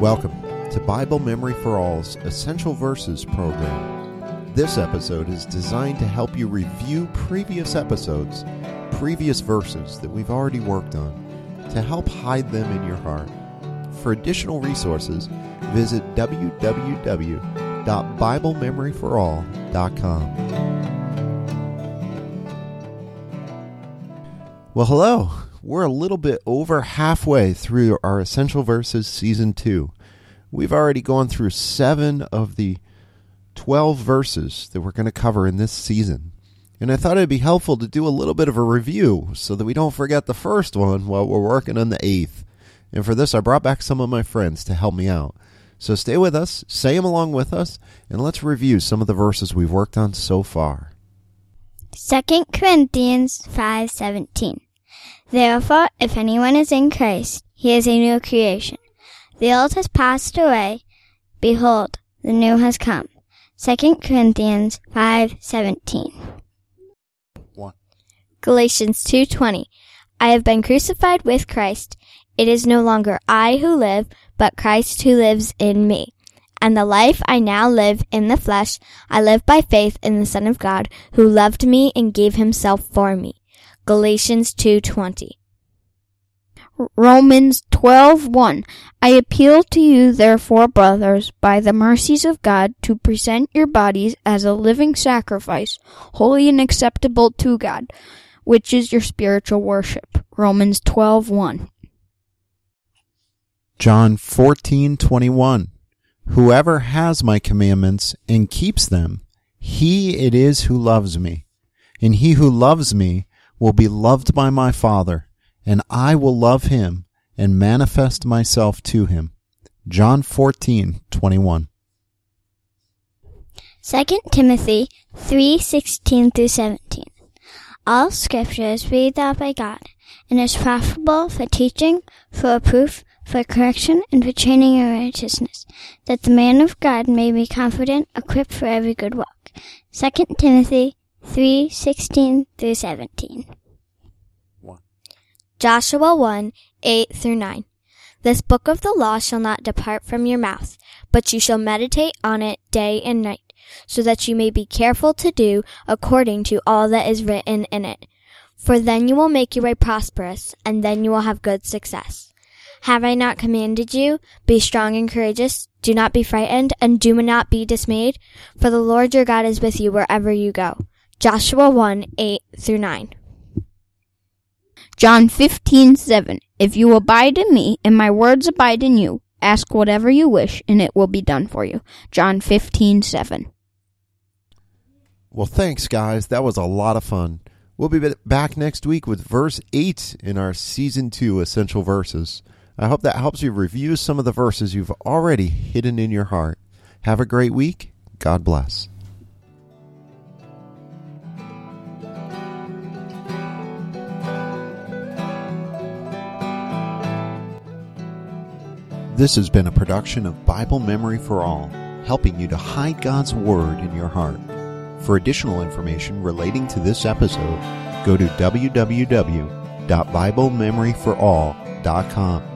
Welcome to Bible Memory for All's Essential Verses program. This episode is designed to help you review previous episodes, previous verses that we've already worked on, to help hide them in your heart. For additional resources, visit www.biblememoryforall.com. Well, hello. We're a little bit over halfway through our Essential Verses Season 2. We've already gone through seven of the 12 verses that we're going to cover in this season. And I thought it'd be helpful to do a little bit of a review so that we don't forget the first one while we're working on the eighth. And for this, I brought back some of my friends to help me out. So stay with us, say them along with us, and let's review some of the verses we've worked on so far. 2 Corinthians 5:17 Therefore if anyone is in Christ he is a new creation. The old has passed away. Behold the new has come. 2 Corinthians 5:17 1 Galatians 2:20 I have been crucified with Christ. It is no longer I who live but Christ who lives in me. And the life I now live in the flesh I live by faith in the Son of God who loved me and gave himself for me Galatians 2:20 Romans 12:1 I appeal to you therefore brothers by the mercies of God to present your bodies as a living sacrifice holy and acceptable to God which is your spiritual worship. Romans 12:1 John 14:21 Whoever has my commandments and keeps them he it is who loves me. And he who loves me will be loved by my Father, and I will love him and manifest myself to him. John 14:21. 2 Timothy 3:16 through 17 All scripture is breathed out by God and is profitable for teaching, for reproof, for correction, and for training in righteousness, that the man of God may be confident, equipped for every good work. 2 Timothy 3:16 through 17. 1. Joshua 1, 8 through 9. This book of the law shall not depart from your mouth, but you shall meditate on it day and night, so that you may be careful to do according to all that is written in it. For then you will make your way prosperous, and then you will have good success. Have I not commanded you? Be strong and courageous. Do not be frightened, and do not be dismayed, for the Lord your God is with you wherever you go. Joshua 1, 8 through 9. John 15:7 If you abide in me and my words abide in you ask whatever you wish and it will be done for you. John 15:7 Well, thanks guys. That was a lot of fun. We'll be back next week with verse 8 in our season 2 essential verses. I hope that helps you review some of the verses you've already hidden in your heart. Have a great week. God bless. This has been a production of Bible Memory for All, helping you to hide God's Word in your heart. For additional information relating to this episode, go to www.biblememoryforall.com.